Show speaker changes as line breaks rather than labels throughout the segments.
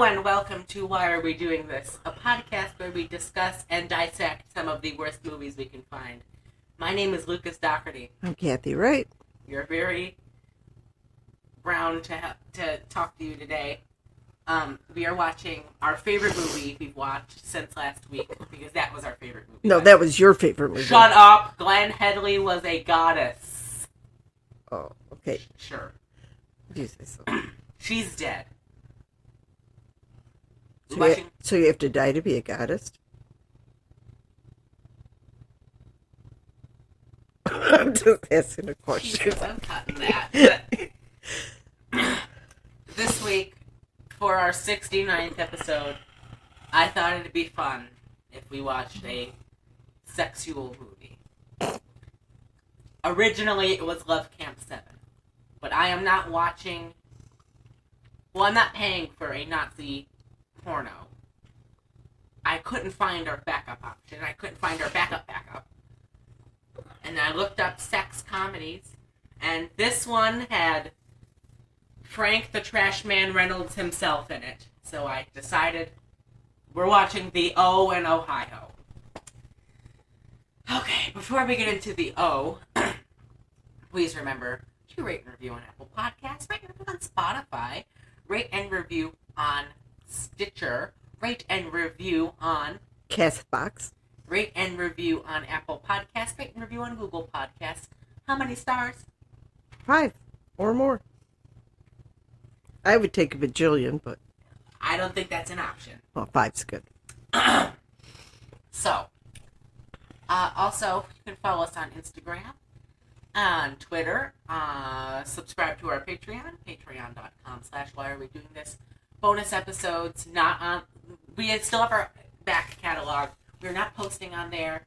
Hello and welcome to Why Are We Doing This? A podcast where we discuss and dissect some of the worst movies we can find. My name is Lucas Doherty.
I'm Kathy Wright.
You're very brown to ha- to talk to you today. Um, we are watching our favorite movie we've watched since last week because that was our favorite movie.
No, that was your favorite movie.
Shut up! Glenne Headly was a goddess.
Oh, okay.
Sure,
You say so.
she's dead.
So you,
Watching-
so you have to die to be a goddess? I'm just asking a question.
Jesus, I'm cutting that. This week, for our 69th episode, I thought it'd be fun if we watched a sexual movie. Originally, it was Love Camp 7. But I am not watching. Well, I'm not paying for a Nazi porno. I couldn't find our backup option. I couldn't find our backup backup and I looked up sex comedies, and this one had Frank the Trash Man Reynolds himself in it. So I decided we're watching the O in Ohio. Okay, before we get into the O, please remember to rate and review on Apple Podcasts, rate and review on Spotify, rate and review on Stitcher, rate and review on
Castbox.
rate and review on Apple Podcasts, rate and review on Google Podcasts. How many stars?
Five or more. I would take a bajillion, but
I don't think that's an option.
well, five's good.
So, uh, also, you can follow us on Instagram, on Twitter, uh, subscribe to our Patreon, patreon.com slash why are we doing this. Bonus episodes, not on, we still have our back catalog. We're not posting on there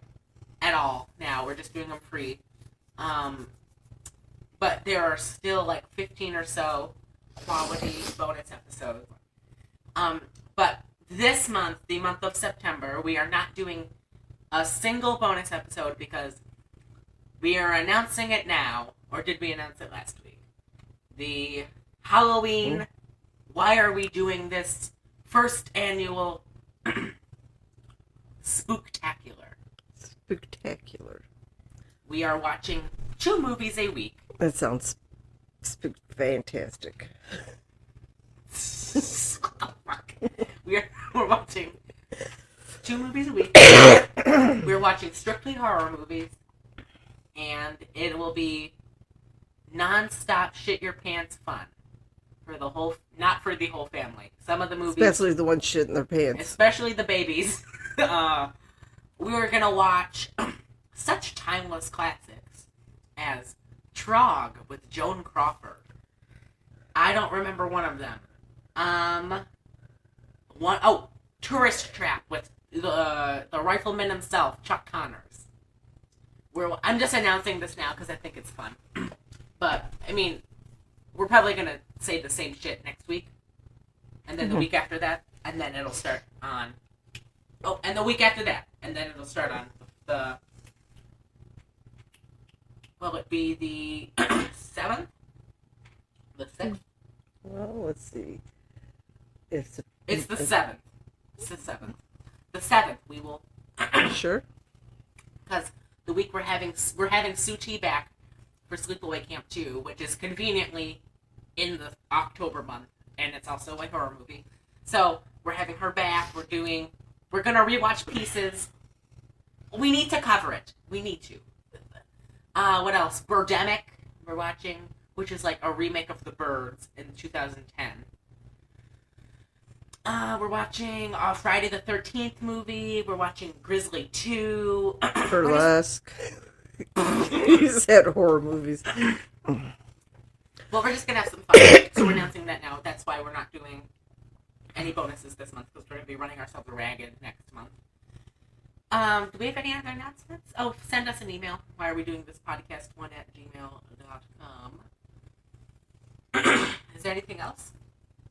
at all now. We're just doing them free. Um, but there are still like 15 or so quality bonus episodes. Um, but this month, the month of September, we are not doing a single bonus episode because we are announcing it now, or did we announce it last week? The Halloween. Why are we doing this first annual spooktacular?
Spectacular.
We are watching two movies a week.
That sounds spook- fantastic.
we are we're watching two movies a week. we're watching strictly horror movies, and it will be non-stop shit your pants fun for the whole, not for the whole family. Some of the movies,
Especially the ones shit in their pants.
especially the babies. uh, we were gonna watch such timeless classics as Trog with Joan Crawford. I don't remember one of them. Um, one oh, Tourist Trap with the the rifleman himself, Chuck Connors. We're, I'm just announcing this now because I think it's fun. but I mean, we're probably gonna say the same shit next week, and then the
Mhm.
week after that, and then it'll start on. Oh, and the week after that, and then it'll start on the. Will it be the seventh? The sixth?
Well, let's see. It's
It's the seventh. It's the seventh. The seventh. We will
sure.
because the week we're having we're having Suchi back for Sleepaway Camp 2, which is conveniently in the October month, and it's also a horror movie. So we're having her back. We're doing we're gonna rewatch pieces. We need to cover it. We need to. Uh, what else? Birdemic. We're watching, which is like a remake of The Birds in 2010. Uh, we're watching a Friday the 13th movie. We're watching Grizzly 2. We're
Burlesque. you said horror movies.
Well, we're just gonna have some fun. so we're announcing that now. That's why we're not doing any bonuses this month because we're gonna be running ourselves ragged next month. Um, do we have any other announcements? Oh, send us an email. Why are we doing this podcast? One at gmail.com. Is there anything else?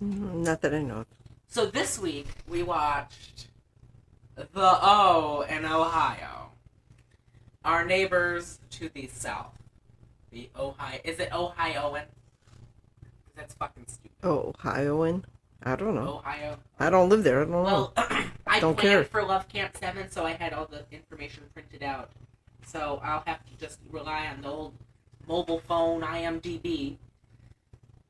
Not that I know of.
So this week we watched The O in Ohio. Our neighbors to the south. The Ohio. Is it Ohioan? That's fucking stupid.
Oh, Ohioan. I don't know.
Ohio.
I don't live there. I don't know.
Well, I
Don't
planned
care.
for Love Camp 7, so I had all the information printed out. So I'll have to just rely on the old mobile phone IMDb.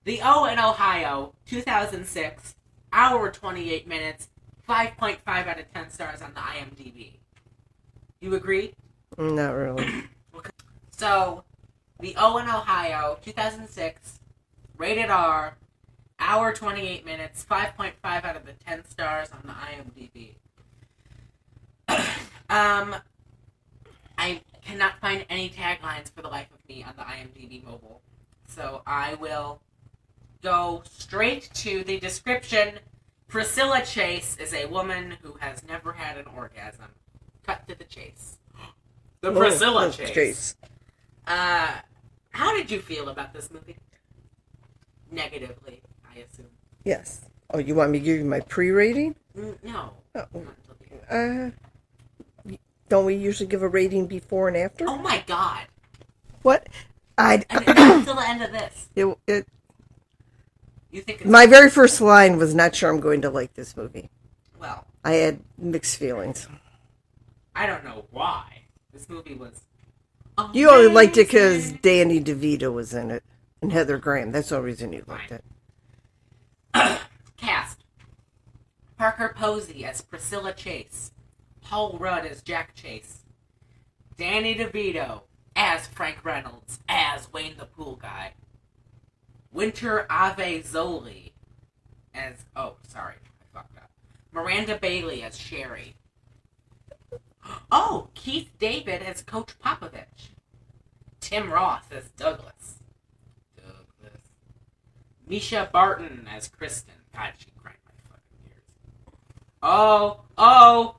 The O in Ohio, 2006, hour 28 minutes, 5.5 out of 10 stars on the IMDb. You agree?
Not really.
So, The O in Ohio, 2006, rated R, hour 28 minutes, 5.5 out of the 10 stars on the IMDb. um, I cannot find any taglines for the life of me on the IMDb mobile. So I will go straight to the description. Priscilla Chase is a woman who has never had an orgasm. Cut to the chase. The Priscilla
Oh,
Chase.
Chase.
Uh, how did you feel about this movie? Negatively, I assume.
Yes. Oh, you want me to give you my pre-rating?
Mm, No,
Oh,
not until the end.
uh, don't we usually give a rating before and after?
Oh my god!
What? I.
And it's not until the end of this.
it, it,
You think it's
my very first line was not sure I'm going to like this movie.
well?
I had mixed feelings.
I don't know why this movie was.
You only liked it because. Danny DeVito was in it and Heather Graham. That's the only reason you liked it.
Cast Parker Posey as Priscilla Chase, Paul Rudd as Jack Chase, Danny DeVito as Frank Reynolds as Wayne the Pool Guy, Winter Ave Zoli as oh sorry I fucked up, Miranda Bailey as Sherry. Oh, Keith David as Coach Popovich. Tim Roth as Douglas. Douglas. Mischa Barton as Kristen. God, she grind my fucking gears. Oh, oh!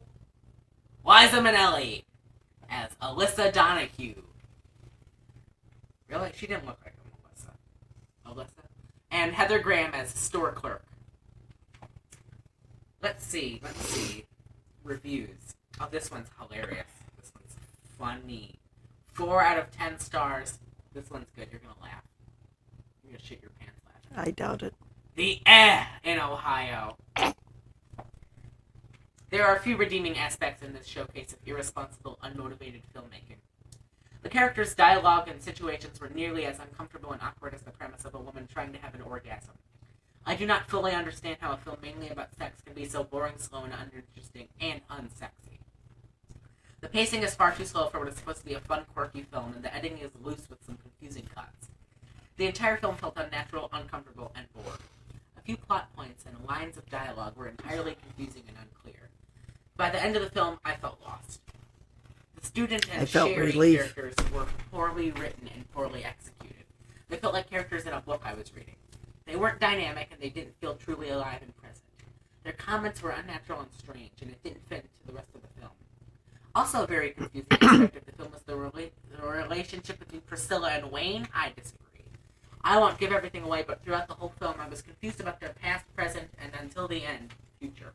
Liza Minnelli as Alyssa Donahue. Really? She didn't look like a Melissa. Alyssa. And Heather Graham as store clerk. Let's see, let's see. Reviews. Oh, this one's hilarious. This one's funny. Four out of ten stars. This one's good. You're gonna laugh. You're gonna shit your pants laughing.
I doubt it.
The eh in Ohio. There are a few redeeming aspects in this showcase of irresponsible, unmotivated filmmaking. The characters' dialogue and situations were nearly as uncomfortable and awkward as the premise of a woman trying to have an orgasm. I do not fully understand how a film mainly about sex can be so boring, slow, and uninteresting, and unsexy. The pacing is far too slow for what is supposed to be a fun, quirky film, and the editing is loose with some confusing cuts. The entire film felt unnatural, uncomfortable, and bored. A few plot points and lines of dialogue were entirely confusing and unclear. By the end of the film, I felt lost. The student
I
and
felt
Sherry
relief.
characters were poorly written and poorly executed. They felt like characters in a book I was reading. They weren't dynamic and they didn't feel truly alive and present. Their comments were unnatural and strange, and it didn't fit into the rest of the film. Also, a very confusing aspect of the film was the, rela- the relationship between Priscilla and Wayne. I disagree. I won't give everything away, but throughout the whole film, I was confused about their past, present, and until the end, future.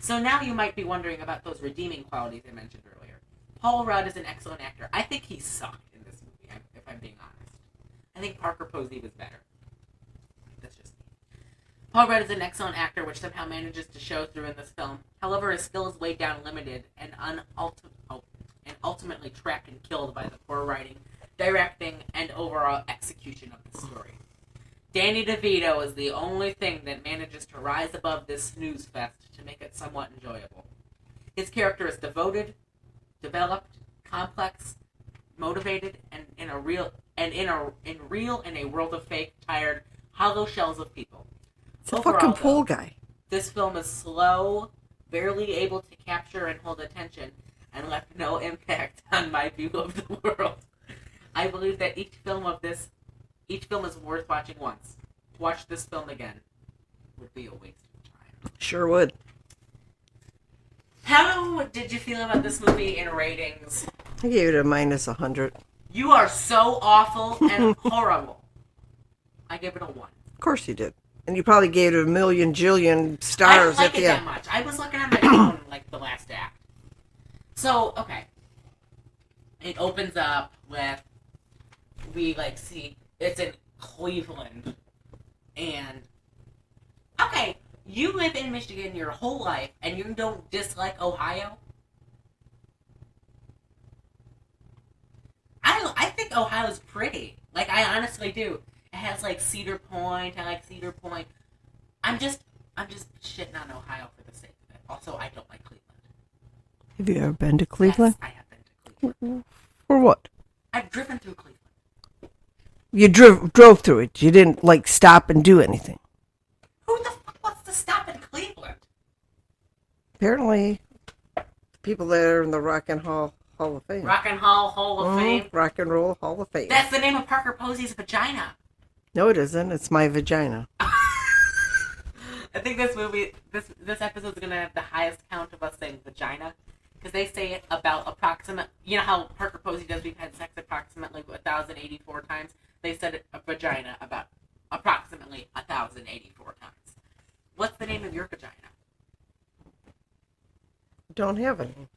So now you might be wondering about those redeeming qualities I mentioned earlier. Paul Rudd is an excellent actor. I think he sucked in this movie, if I'm being honest. I think Parker Posey was better. Paul Rudd is an excellent actor, which somehow manages to show through in this film. However, his skill is weighed down, limited, and oh, and ultimately trapped and killed by the poor writing, directing, and overall execution of the story. Danny DeVito is the only thing that manages to rise above this snooze fest to make it somewhat enjoyable. His character is devoted, developed, complex, motivated, and in a real and in a in real in a world of fake, tired, hollow shells of people.
It's a
Overall,
fucking
though,
pool guy.
This film is slow, barely able to capture and hold attention, and left no impact on my view of the world. I believe that each film of this, each film is worth watching once. To watch this film again would be a waste of time.
Sure would.
How did you feel about this movie in ratings?
I gave it a minus a hundred.
You are so awful and horrible. I give it a one.
Of course you did. And you probably gave it a million jillion stars I
like
at
it
the
that
end.
much. I was looking at my phone like the last act. So okay, it opens up with we like see it's in Cleveland, and okay, You live in Michigan your whole life and you don't dislike Ohio? I I think Ohio's pretty. Like I honestly do. It has like Cedar Point. I like Cedar Point. I'm just I'm just shitting on Ohio for the sake of it. Also, I don't like Cleveland.
Have you ever been to Cleveland?
Yes, I have been to Cleveland.
For what?
I've driven through Cleveland.
You drove drove through it. You didn't like stop and do anything.
Who the fuck wants to stop in Cleveland?
Apparently, people that are in the Rock and Hall Hall of Fame.
Rock and Hall Hall of
Mhm,
Fame.
Rock and Roll Hall of Fame.
That's the name of Parker Posey's vagina.
No, it isn't. It's my vagina.
I think this movie, this this episode is gonna have the highest count of us saying vagina, because they say it about approximate. You know how Parker Posey does. We've had sex approximately thousand eighty four times. They said it, a vagina about approximately thousand eighty four times. What's the name of your vagina?
Don't have any.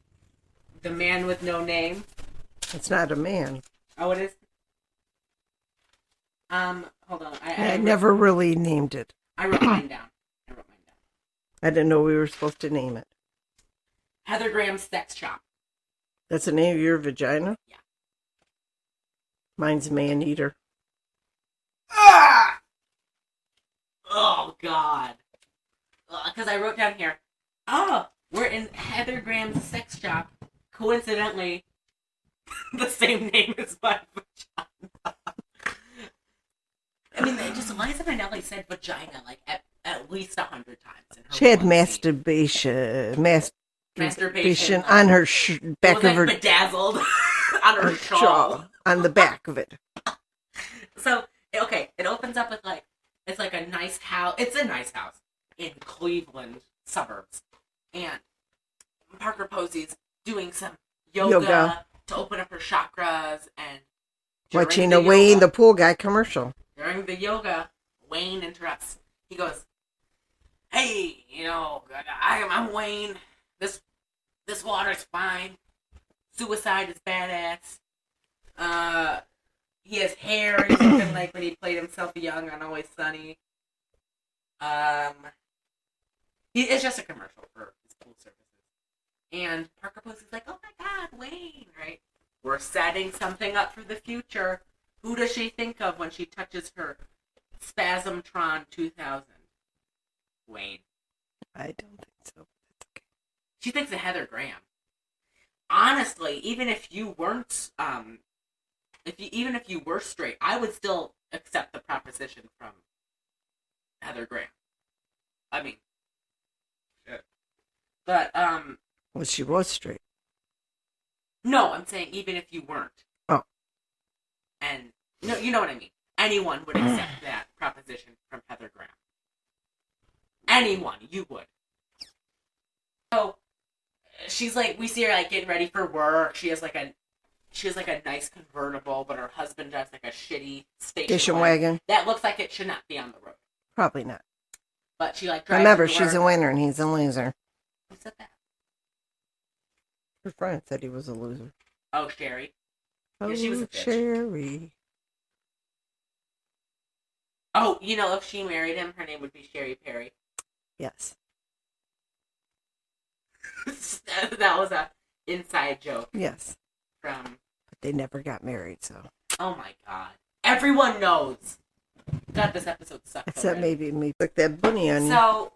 The man with no name.
It's not a man.
Oh, it is. Um, hold on. I,
I
I,
never really named it.
I wrote mine down. I wrote mine down.
I didn't know we were supposed to name it.
Heather Graham's sex shop.
That's the name of your vagina?
Yeah.
Mine's man eater.
Ah! Oh God! Because I wrote down here. Oh, we're in Heather Graham's sex shop. Coincidentally, the same name as my vagina. I mean, they just Liza Minnelli said vagina like at, at least a hundred times. In her
She had masturbation, masturbation
masturbation
on her sh- back
was,
of
like,
her,
bedazzled on her shawl.
jaw, on the back of it.
So okay, it opens up with like it's like a nice house. It's a nice house in Cleveland suburbs, and Parker Posey's doing some yoga,
Yoga.
to open up her chakras and
Watching
the
a Wayne the pool guy commercial.
During the yoga. Wayne interrupts. He goes, "Hey, you know, I, I'm Wayne. This this water's fine. Suicide is badass. Uh, he has hair. Looking like when he played himself young on Always Sunny. Um, he, it's just a commercial for his pool services. And Parker Posey's like, "Oh my God, Wayne! Right? We're setting something up for the future." Who does she think of when she touches her Spasmtron 2000? Wayne.
I don't think so. That's okay.
She thinks of Heather Graham. Honestly, even if you weren't, um, if you even if you were straight, I would still accept the proposition from Heather Graham. I mean, shit. But um,
Well, she was straight.
no, I'm saying even if you weren't.
Oh.
No, you know what I mean. Anyone would accept mm. that proposition from Heather Graham. Anyone, you would. So she's like, we see her like getting ready for work. She has like a, she has like a nice convertible, but her husband drives like a shitty station,
Station
wagon. That looks like it should not be on the road.
Probably not.
But she like drives.
Remember,
to
she's a
work.
winner and he's a loser.
Who said that?
Her friend said he was a loser.
Oh, Sherry. Oh, yeah, she was a
oh,
bitch.
Sherry.
Oh, you know, if she married him, her name would be Sherry Perry.
Yes.
that was a inside joke
Yes.
from.
But they never got married, so.
Oh my god! Everyone knows. God, this episode sucks.
Except
already.
maybe me. Like that bunny on you.
So,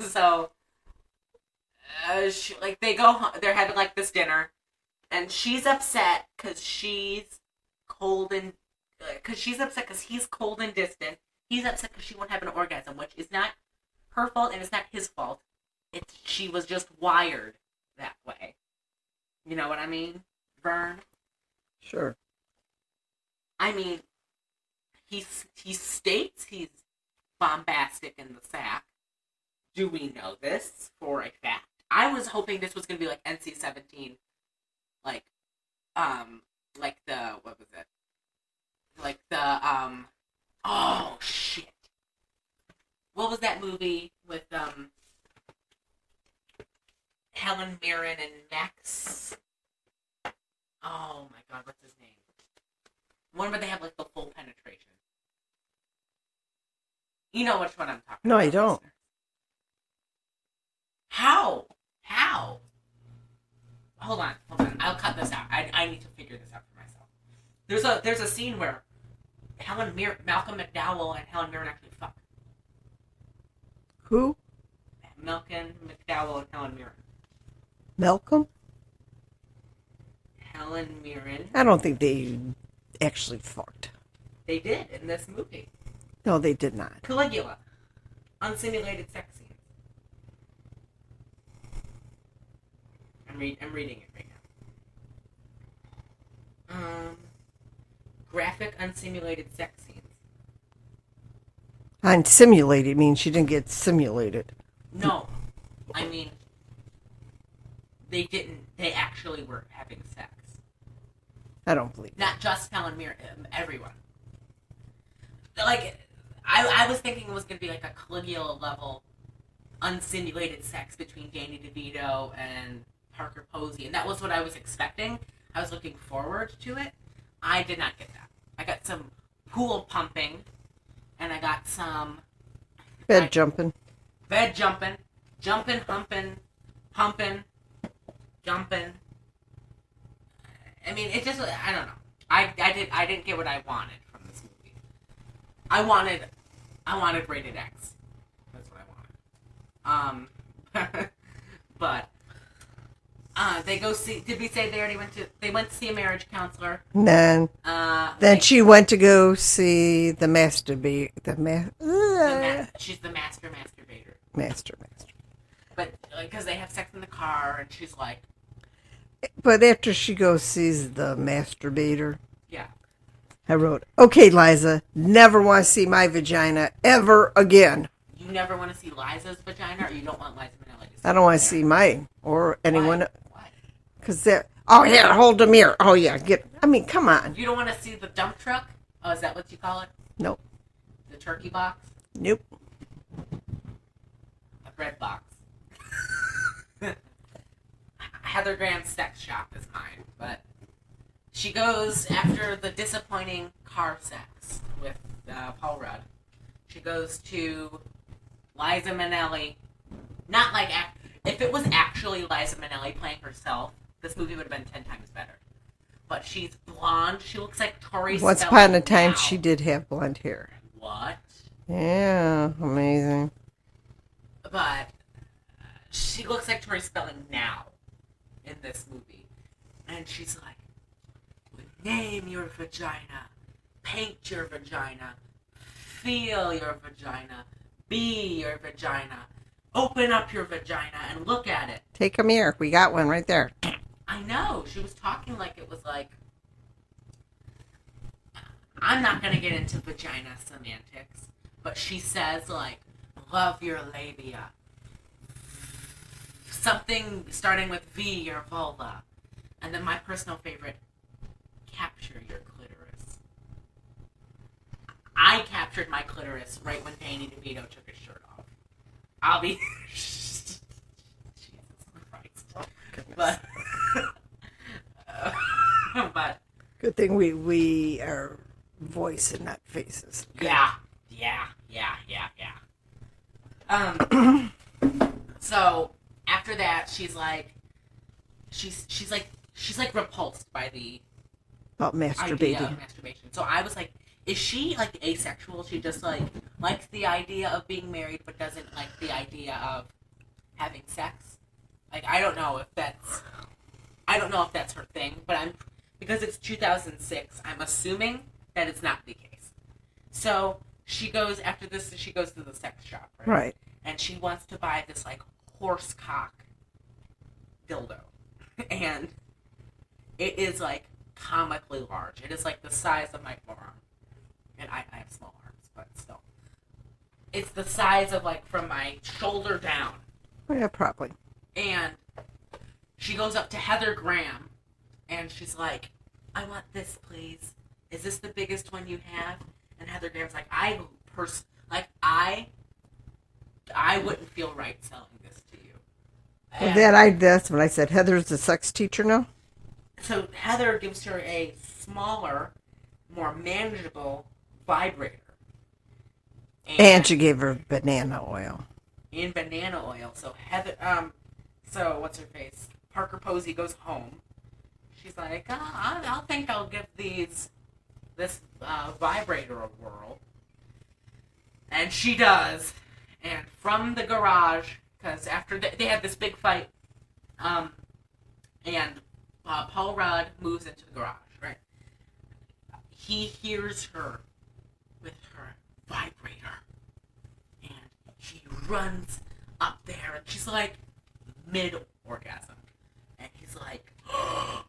so, uh, she, like they go, they're having like this dinner, and she's upset because she's cold and because she's upset because he's cold and distant. He's upset because she won't have an orgasm, which is not her fault and it's not his fault. It's she was just wired that way. You know what I mean, Vern?
Sure.
I mean, he he states he's bombastic in the sack. Do we know this for a fact? I was hoping this was gonna be like NC seventeen, like, um, like the what was it? Like the um, oh shit! What was that movie with um Helen Mirren and Max? Oh my god, what's his name? One where they have like the full penetration. You know which one I'm talking
No,
about.
I don't.
listeners. How? How? Hold on, hold on. I'll cut this out. I, I need to figure this out for myself. There's a there's a scene where Helen Mir- Malcolm McDowell and Helen Mirren actually fuck.
Who?
Malcolm McDowell and Helen Mirren.
Malcolm?
Helen Mirren.
I don't think they actually fucked.
They did in this movie.
No, they did not.
Caligula. Unsimulated sex scenes. I'm read I'm reading it right now. Um graphic unsimulated sex scenes.
Unsimulated means she didn't get simulated.
No. I mean they didn't they actually were having sex.
I don't believe.
Not just Helen Mirren, um, everyone. Like I, I was thinking it was gonna be like a Caligula level unsimulated sex between Danny DeVito and Parker Posey, and that was what I was expecting. I was looking forward to it. I did not get that. I got some pool pumping, and I got some
Bed
I-
jumping.
bed jumping, jumping, humping, pumping, jumping. I mean, it just I don't know. I, I did I didn't get what I wanted from this movie. I wanted I wanted rated X. That's what I wanted. Um, but uh, they go see. Did we say they already went to? They went to see a marriage counselor.
Then,
Uh,
then she went to go see the master be the ma-
the ma- she's the master masturbator.
master master.
But because they have sex in the car, and she's like,
But after she goes sees the masturbator,
yeah.
I wrote, "Okay, Liza, never want to see my vagina ever again.
You never want to see Liza's vagina, or you don't want Liza Minnelli to see
I don't want to see mine or anyone because they're oh yeah, hold the mirror. Oh yeah, get. I mean, come on.
You don't want to see the dump truck? Oh, is that what you call it?
Nope,
The turkey box?
nope.
A bread box. Heather Graham's sex shop is mine, but she goes after the disappointing car sex with uh, Paul Rudd. She goes to Liza Minnelli. Not like ac- if it was actually Liza Minnelli playing herself, this movie would have been ten times better. But she's blonde. She looks like Tori.
Once
Spelling
upon a time, she did have blonde hair.
What?
Yeah, amazing.
but she looks like Tori Spelling now in this movie, and she's like, "Name your vagina, paint your vagina, feel your vagina, be your vagina, open up your vagina and look at it."
Take a mirror. We got one right there.
I know she was talking like it was like. I'm not gonna get into vagina semantics, but she says like, "Love your labia." Something starting with V, your vulva, and then my personal favorite, capture your. I captured my clitoris right when Danny DeVito took his shirt off. I'll be. Jesus Christ. But. but
Good thing we we are voice and not faces.
yeah, yeah, yeah, yeah, yeah. Um. so after that, she's like, she's she's like she's like repulsed by the
About masturbating.
masturbation. So I was like, is she like asexual? She just like likes the idea of being married, but doesn't like the idea of having sex. Like I don't know if that's I don't know if that's her thing, but I'm because it's 2006. I'm assuming that it's not the case. So she goes after this. She goes to the sex shop, right?
Right.
and she wants to buy this like horse cock dildo and it is like comically large it is like the size of my forearm and I, I have small arms but still it's the size of like from my shoulder down
Yeah, probably.
and she goes up to heather graham and she's like i want this please is this the biggest one you have and heather graham's like i pers- like i i wouldn't feel right selling this to you
Well,
And
that I that's what I said. Heather's a sex teacher now.
so heather gives her a smaller more manageable vibrator
And she gave her banana oil.
in banana oil. So Heather, um, so what's her face? Parker Posey goes home. She's like, oh, I, I think I'll give these this uh, vibrator a whirl, and she does. And from the garage, because after they, they had this big fight, um, and uh, Paul Rudd moves into the garage, right? He hears her with her vibrator. And she runs up there and she's like mid orgasm and he's like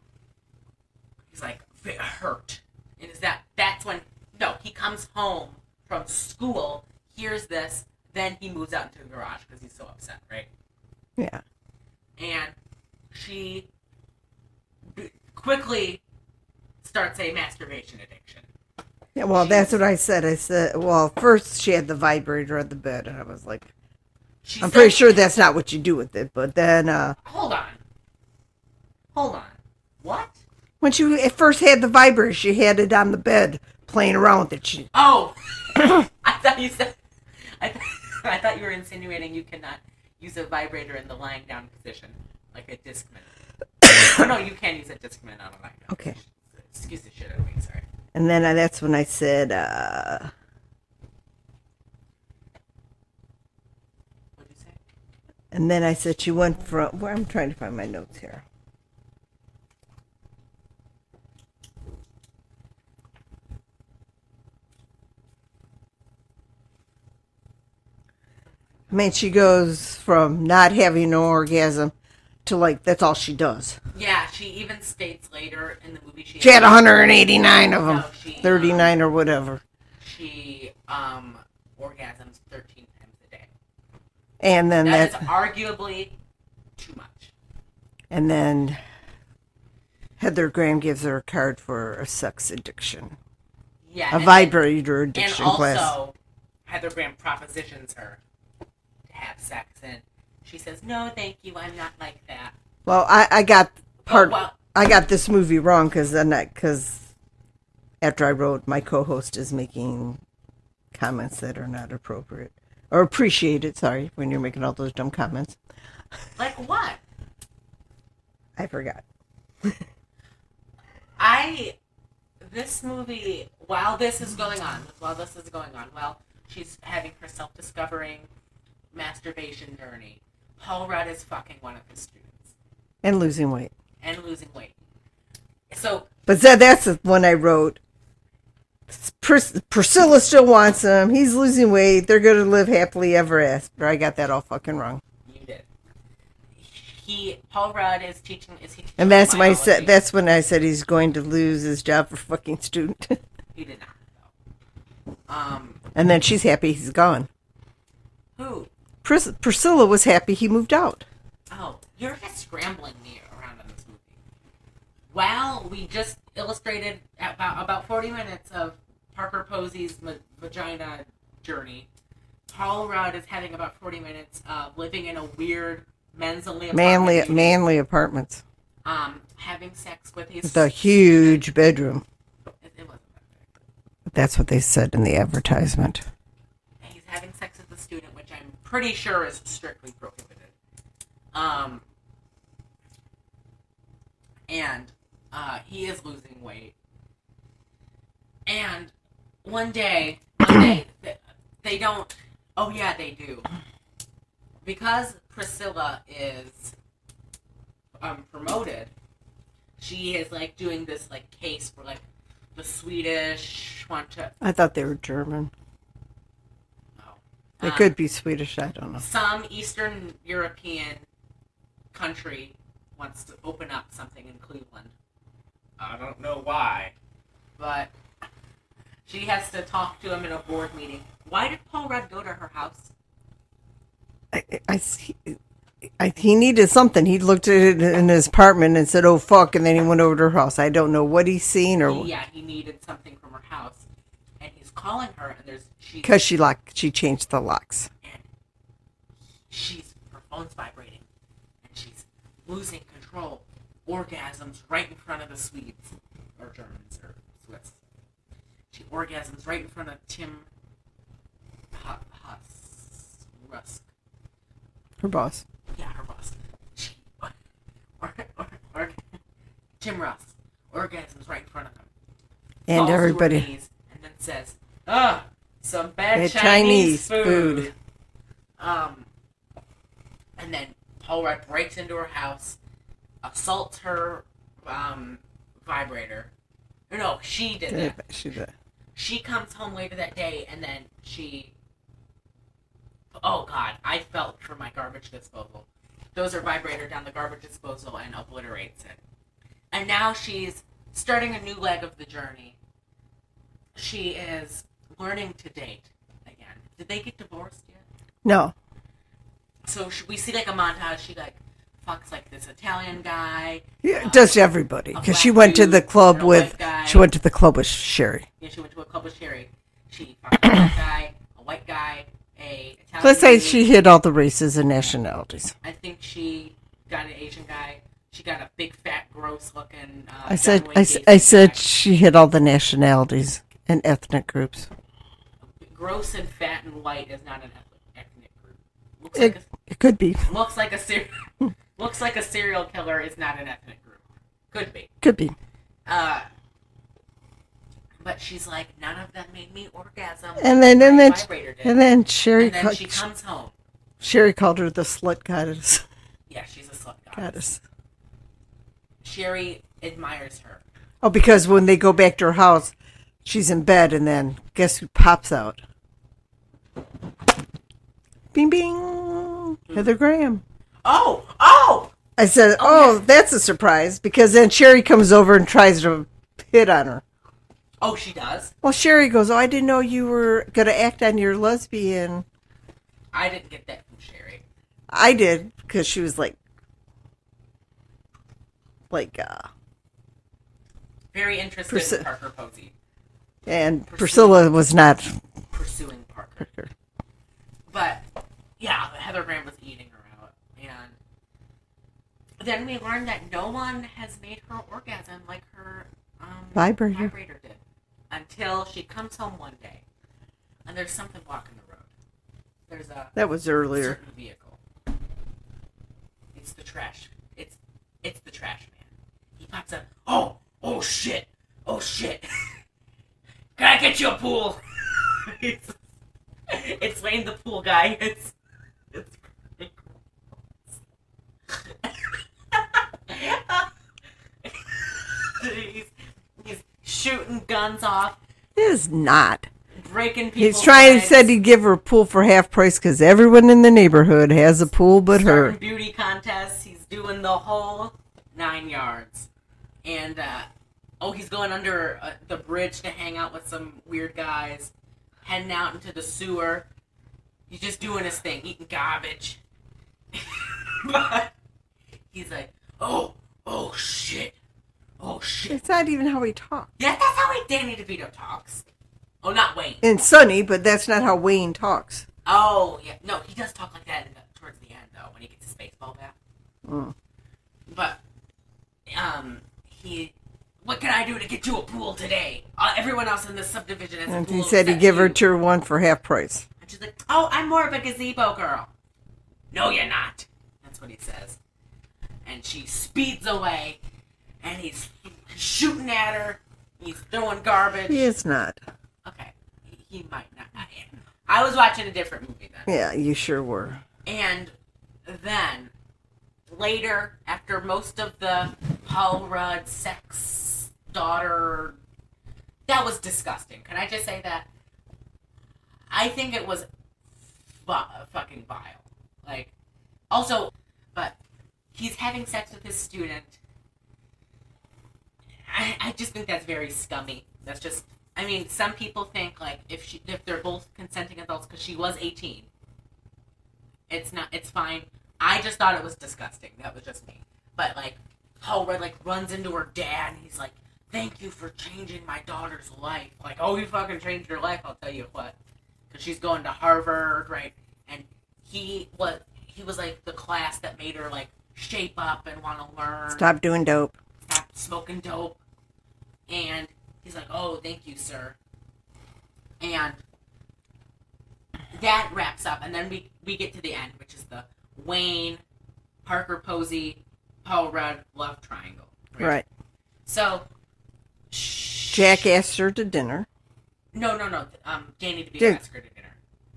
he's like "Ve- hurt. And is that that's when no he comes home from school hears this then he moves out into the garage because he's so upset right?
Yeah.
and she quickly starts a masturbation addiction
Yeah, well, that's what I said. I said, well, first she had the vibrator on the bed, and I was like,
she
I'm pretty sure that's not what you do with it. But then, uh,
hold on hold on what
when she at first had the vibrator, she had it on the bed playing around with it. She,
Oh, I thought you said. I, th- I thought you were insinuating you cannot use a vibrator in the lying down position, like a Discman. oh, no, you can use a Discman on a lying down.
Okay.
position. Excuse the shit out of me. Sorry.
And then I, that's when I said, uh, and then I said she went from. Where I'm trying to find my notes here. I mean, she goes from not having an orgasm to like that's all she does.
She even states later in the movie she
She had 189 of them,
No, she,
39 or whatever.
she um orgasms thirteen times a day.
And then
That
that,
is arguably too much.
and then Heather Graham gives her a card for a sex addiction,
Yeah,
a
and-
vibrator
And
addiction
also,
class.
Heather Graham propositions her to have sex, and she says, "No, thank you. I'm not like that."
Well, I, I got part.
Oh,
I got this movie wrong because then because after I wrote, my co-host is making comments that are not appropriate or appreciated. Sorry, when you're making all those dumb comments,
Like what?
I forgot.
I this movie while this is going on, while this is going on, while she's having her self-discovering masturbation journey, Paul Rudd is fucking one of his students
And losing weight,
and losing weight. So
but that, that's the one I wrote. Pris- Priscilla still wants him. He's losing weight. They're going to live happily ever after. I got that all fucking wrong.
you did. He Paul Rudd is teaching is he teaching
And that's my
biology.
said. That's when I said he's going to lose his job for fucking student.
He did not though. Um,
and then she's happy he's gone.
who?
Pris- Priscilla was happy he moved out.
Oh, you're just scrambling me around on this movie. Wow, we just illustrated about about forty minutes of Parker Posey's ma- vagina journey. Paul Rudd is having about forty minutes of living in a weird men's only apartment,
Manly, manly apartments.
um, having sex with his
The huge bedroom.
It, it wasn't that big.
That's what they said in the advertisement.
he's having sex with a student, which I'm pretty sure is strictly prohibited. Um, and uh, he is losing weight. And one day, one day, they, they don't. Oh yeah, they do. Because Priscilla is um, promoted, she is like doing this like case for like the Swedish want to.
I thought they were German.
Oh,
They
um,
could be Swedish. I don't know.
some Eastern European country wants to open up something in Cleveland. I don't know why, but she has to talk to him in a board meeting. Why did Paul Rudd go to her house?
I, I, see- I, he needed something. He looked at it in his apartment and said, "Oh fuck!" And then he went over to her house. I don't know what he's seen or
yeah, he needed something from her house, and he's calling her, and there's she
because she locked. She changed the locks.
and she's her phone's vibrating, and she's losing control. Orgasms right in front of the Swedes or Germans or Swiss. She orgasms right in front of Tim. Hu- Rusk.
Her boss.
Yeah, her boss. She, or, or, or, Jim Ross orgasms right in front of them.
And
falls
everybody.
knees, and then says, "Ah, some bad
Bad
Chinese,
Chinese
food.
food.
Um, and then Paul Rudd breaks into her house, assaults her um, vibrator. No, she did that.
She did.
She comes home later that day, and then she. Oh God, I felt for my garbage disposal. Throws her vibrator down the garbage disposal and obliterates it. And now she's starting a new leg of the journey. She is learning to date again. Did they get divorced yet?
No.
So we see like a montage. She like fucks like this Italian guy.
Yeah, it does everybody. Because she went to the club with she went to the club with Sherry.
Yeah, she went to a club with Sherry. She fucked a black guy, a white guy, a Italian.
Let's say she hit all the races and nationalities.
I think she got an Asian guy. She got a big, fat, gross looking. Uh,
I said I,
Wayne
s-
Gacy
I said
guy.
she hit all the nationalities and ethnic groups.
gross and fat and white is not an eth- ethnic group. Looks
It,
like
it could be.
looks like a looks like a serial killer is not an ethnic group. Could be.
Could be.
Uh, but she's like, none of them made me orgasm.
And then and then and then Sherry
And then
ca-
she comes home.
Sherry called her the slut goddess.
Yeah, she's a slut goddess.
Goddess.
Sherry admires her.
Oh, because when they go back to her house, she's in bed, and then guess who pops out? Bing bing, Heather Graham.
Oh, oh!
I said,
Oh,
"Oh, that's a surprise," because then Sherry comes over and tries to hit on her.
Oh, she does.
Well, Sherry goes, "Oh, I didn't know you were going to act on your lesbian."
I didn't get that from Sherry.
I did because she was like, like, uh,
Very interested
Persi-
in Parker Posey
and Priscilla was not.
pursuing Parker. But yeah, Heather Graham was eating her out, and then we learned that no one has made her orgasm like her um,
Vibrator.
vibrator did until she comes home one day, and there's something blocking the road. There's a
That was earlier.
certain vehicle. It's the trash. It's it's the trash man. He pops up. Oh oh shit oh shit. Can I get you a pool? it's, it's Lane the pool guy. It's it's gross. He's, he's shooting guns off,
It is not.
breaking people.
He's trying. He said he'd give her a pool for half price because everyone in the neighborhood has a pool but her.
beauty contests. He's doing the whole nine yards, and uh, oh, he's going under uh, the bridge to hang out with some weird guys, heading out into the sewer. He's just doing his thing, eating garbage. but he's like, oh, oh shit, oh shit.
It's not even how he talks.
Yeah, that's how Danny DeVito talks. Oh, not Wayne.
And Sunny, but that's not how Wayne talks.
Oh, yeah. No, he does talk like that in the, towards the end, though, when he gets his baseball bat.
Mm.
But, um, he. What can I do to get you a pool today? Uh, everyone else in this subdivision has a pool.
And he said he'd
except
give her
you."
to her one for half price.
And she's like, "Oh, I'm more of a gazebo girl." No, you're not. That's what he says. And she speeds away, and he's shooting at her. He's throwing garbage.
He is not.
Okay, he, he might not. I was watching a different movie then.
Yeah, you sure were.
And then later, after most of the Paul Rudd sex daughter, that was disgusting. Can I just say that? I think it was fu- fucking vile. Like, also, but he's having sex with his student. I, I just think that's very scummy. That's just. I mean, some people think like if she if they're both consenting adults because she was eighteen. It's not. It's fine. I just thought it was disgusting. That was just me. But like, Paul Rudd like runs into her dad and he's like, "Thank you for changing my daughter's life." Like, oh, you fucking changed her life. I'll tell you what, because she's going to Harvard, right? And he was he was like the class that made her like shape up and want to learn
Stop doing dope.
stop smoking dope. And he's like, oh, thank you, sir. And that wraps up, and then we we get to the end, which is the Wayne, Parker Posey, Paul Rudd love triangle.
Right.
So
Jack asked her to dinner.
No, no, no. Um, Danny DeVito
Did-
asked her to dinner.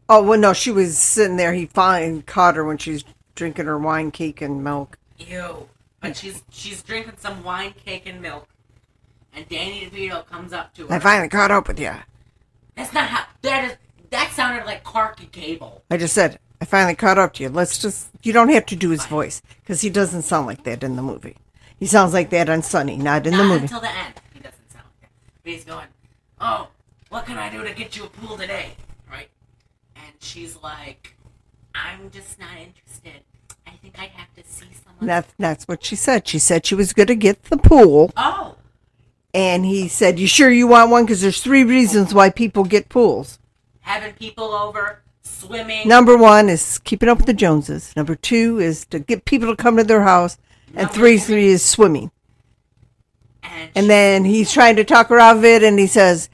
Oh well, no, she was sitting there. He finally caught her when she's drinking her wine, cake, and milk.
Ew. But she's she's drinking some wine, cake, and milk, and Danny DeVito comes up to her.
I finally caught up with you.
That's not how. That is. That sounded like Clarky Gable.
I just said I finally caught up to you. Let's just. You don't have to do his voice because he doesn't sound like that in the movie. He sounds like that on Sunny, not in
Not
the movie.
until the end. He doesn't sound like that. But he's going, "Oh, what can I do to get you a pool today?" Right? And she's like, "I'm just not interested. I think I'd have to see someone."
That's that's what she said. She said she was going to get the pool,
oh,
and he said, "You sure you want one? Because there's three reasons why people get pools.
having people over, swimming.
Number one is keeping up with the Joneses. Number two is to get people to come to their house, and
Number
three is swimming."
And,
And then he's trying to talk her out of it, and he says,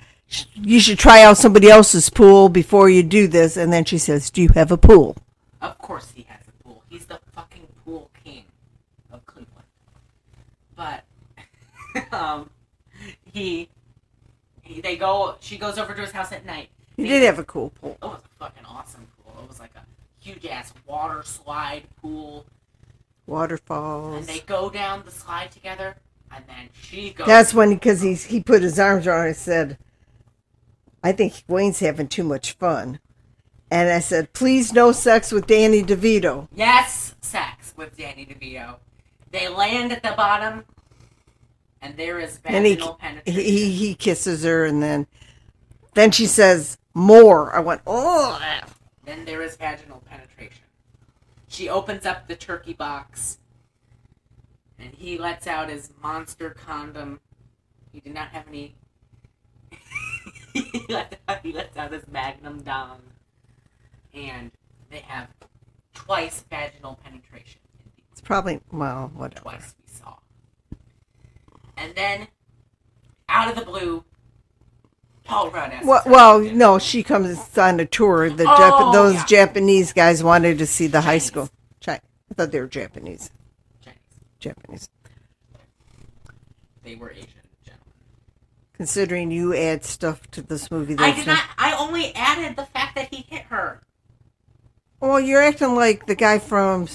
"You should try out somebody else's pool before you do this." And then she says, "Do you have a pool?"
Of course he has a pool. He's the fucking pool king of Cleveland. But um he, he they go she goes over to his house at night.
He did have a cool pool.
It was a fucking awesome pool. It was like a huge ass water slide pool.
Waterfalls.
And they go down the slide together and then she goes
That's when because he he put his arms around her and said, "I think Wayne's having too much fun." And I said, "Please, no sex with Danny DeVito."
Yes, sex with Danny DeVito. They land at the bottom and there is
And he,
vaginal penetration.
he he kisses her, and then then she says more. I went, "Oh."
Then there is vaginal penetration. She opens up the turkey box, and he lets out his monster condom. He did not have any. he, lets out, he lets out his magnum dong, and they have twice vaginal penetration.
It's probably well, whatever.
Twice we saw, and then out of the blue, Paul Rudd.
Well, well, no, she comes on a tour. The
Oh,
Jap- those
yeah.
Japanese guys wanted to see the high school. Chi- I thought they were Japanese.
Chinese.
Japanese.
They were Asian gentlemen.
Considering you add stuff to this movie,
I did not. I only added the fact that he hit.
Well, you're acting like the guy from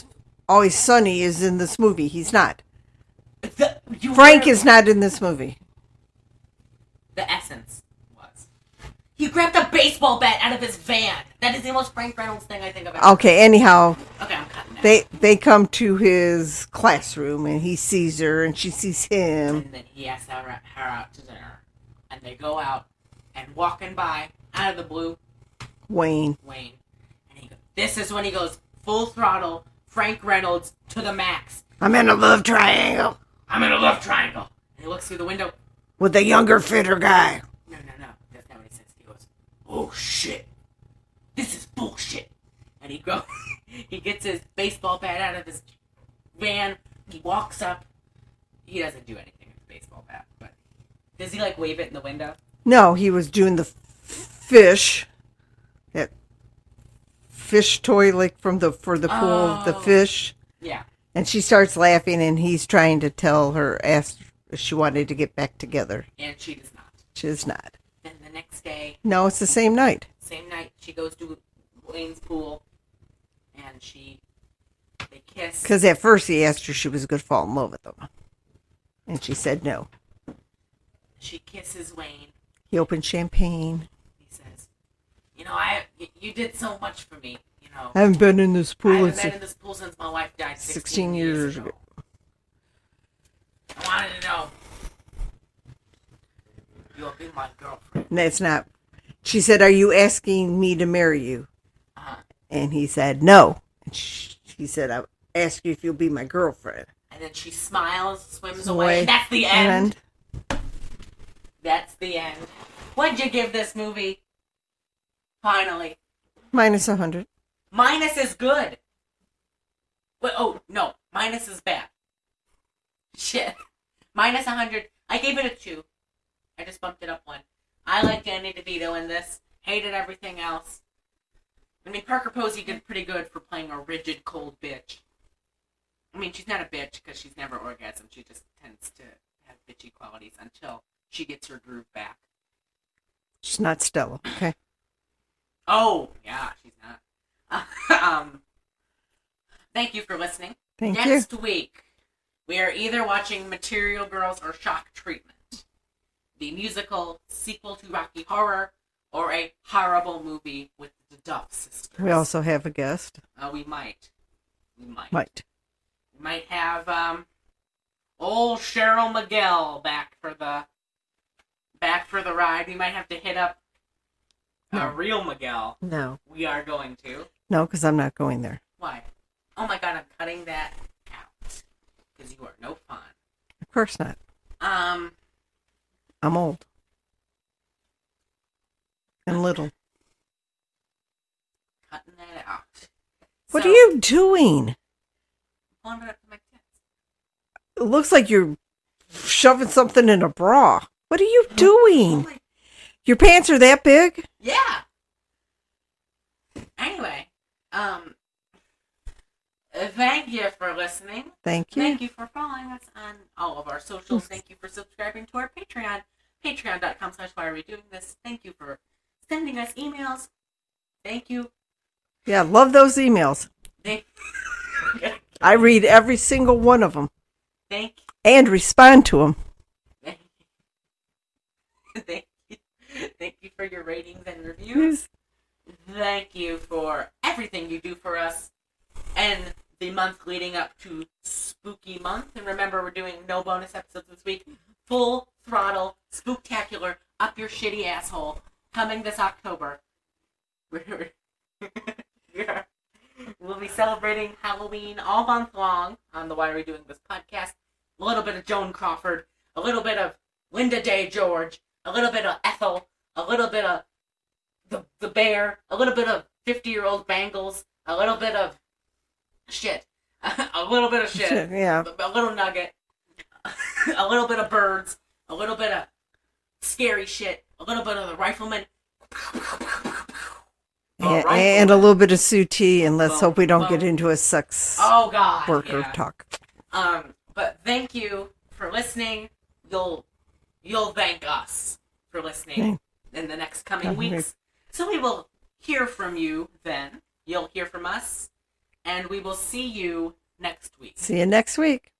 Always Sunny is in this movie. He's not.
The,
Frank is not in this movie.
The essence was. He grabbed a baseball bat out of his van. That is the most Frank Reynolds thing I think I've.
Okay. Anyhow,
Okay, I'm cutting that.
they they come to his classroom and he sees her and she sees him.
and then he asks her, her out to dinner, and they go out, and walking by out of the blue,
Wayne.
Wayne, and he. Go, this is when he goes full throttle, Frank Reynolds to the max.
I'm in a love triangle
I'm in a love triangle. And he looks through the window.
with a younger, fitter guy.
No, no, no. That's not what he says. He goes, "Oh shit, this is bullshit." And he goes, he gets his baseball bat out of his van. He walks up. He doesn't do anything with the baseball bat, but does he like wave it in the window?
No, he was doing the f- fish. Fish toy like from the for the pool, the
Oh.
fish.
Yeah.
And she starts laughing and he's trying to tell her ask if she wanted to get back together.
And she does not.
She is not.
Then the next day,
No, it's the same night.
same night, she goes to Wayne's pool, and she they kiss.
Because at first he asked her if she was going to fall in love with him. And she said no.
She kisses Wayne.
He opened champagne.
"You know, I you did so much for me. You know,
I haven't been in this pool.
I
haven't
been in this pool since my wife died 16,
16
years,
years
ago.
ago.
I wanted to know. You'll be my girlfriend.
That's not. She said, Are you asking me to marry you?
Uh-huh.
And he said, No. And she, she said, I ask you if you'll be my girlfriend.
And then she smiles, swims
Away.
away. and That's the end.
And
That's the end. What'd you give this movie? Finally.
minus a 100.
Minus is good. Wait, oh, no. Minus is bad. Shit. Minus 100. I gave it a 2. I just bumped it up one. I like Danny DeVito in this. Hated everything else. I mean, Parker Posey did pretty good for playing a rigid, cold bitch. I mean, she's not a bitch because she's never orgasmed. She just tends to have bitchy qualities until she gets her groove back.
She's not Stella. Okay.
Oh, yeah, she's not. um, thank you for listening.
Thank you.
Next week, we are either watching Material Girls or Shock Treatment, the musical sequel to Rocky Horror, or a horrible movie with the Duff sisters.
We also have a guest.
Uh, we might. We might.
Might.
We might have um, old Cheryl Miguel back for the back for the ride. We might have to hit up a
No.
real Miguel.
No.
We are going to.
No, because I'm not going there.
Why? Oh my god, I'm cutting that out because you are no fun.
Of course not.
Um,
I'm old. And little.
cutting that out.
What
So,
are you doing?
Pulling it up to my tits.
It looks like you're shoving something in a bra. What are you doing? Your pants are that big?
Yeah. Anyway, um, thank you for listening.
Thank you.
Thank you for following us on all of our socials. Thank you for subscribing to our Patreon, patreon.com slash why are we doing this. Thank you for sending us emails. Thank you.
Yeah, love those emails.
Thank,
I read every single one of them
thank, you.
and respond to them.
thank, thank you. Thank you for your ratings and reviews. Thank you for everything you do for us and the month leading up to Spooky Month. And remember, we're doing no bonus episodes this week. Full throttle, spooktacular, up your shitty asshole, coming this October. We're- we're- we'll be celebrating Halloween all month long on the Why Are We Doing This podcast. A little bit of Joan Crawford, a little bit of Lynda Day George, a little bit of Ethel, a little bit of the the bear, a little bit of fifty year old bangles, a little bit of shit, a little bit of shit,
Yeah.
a little nugget, a little bit of birds, a little bit of scary shit, a little bit of the rifleman. A
And,
rifleman.
and a little bit of Suti, and let's
Well,
hope we don't
well.
get into a sex
Oh God,
worker
yeah.
talk.
Um, but thank you for listening. You'll you'll thank us for listening in the next coming
Okay.
weeks. So we will hear from you then. You'll hear from us, and we will see you next week.
See you next week.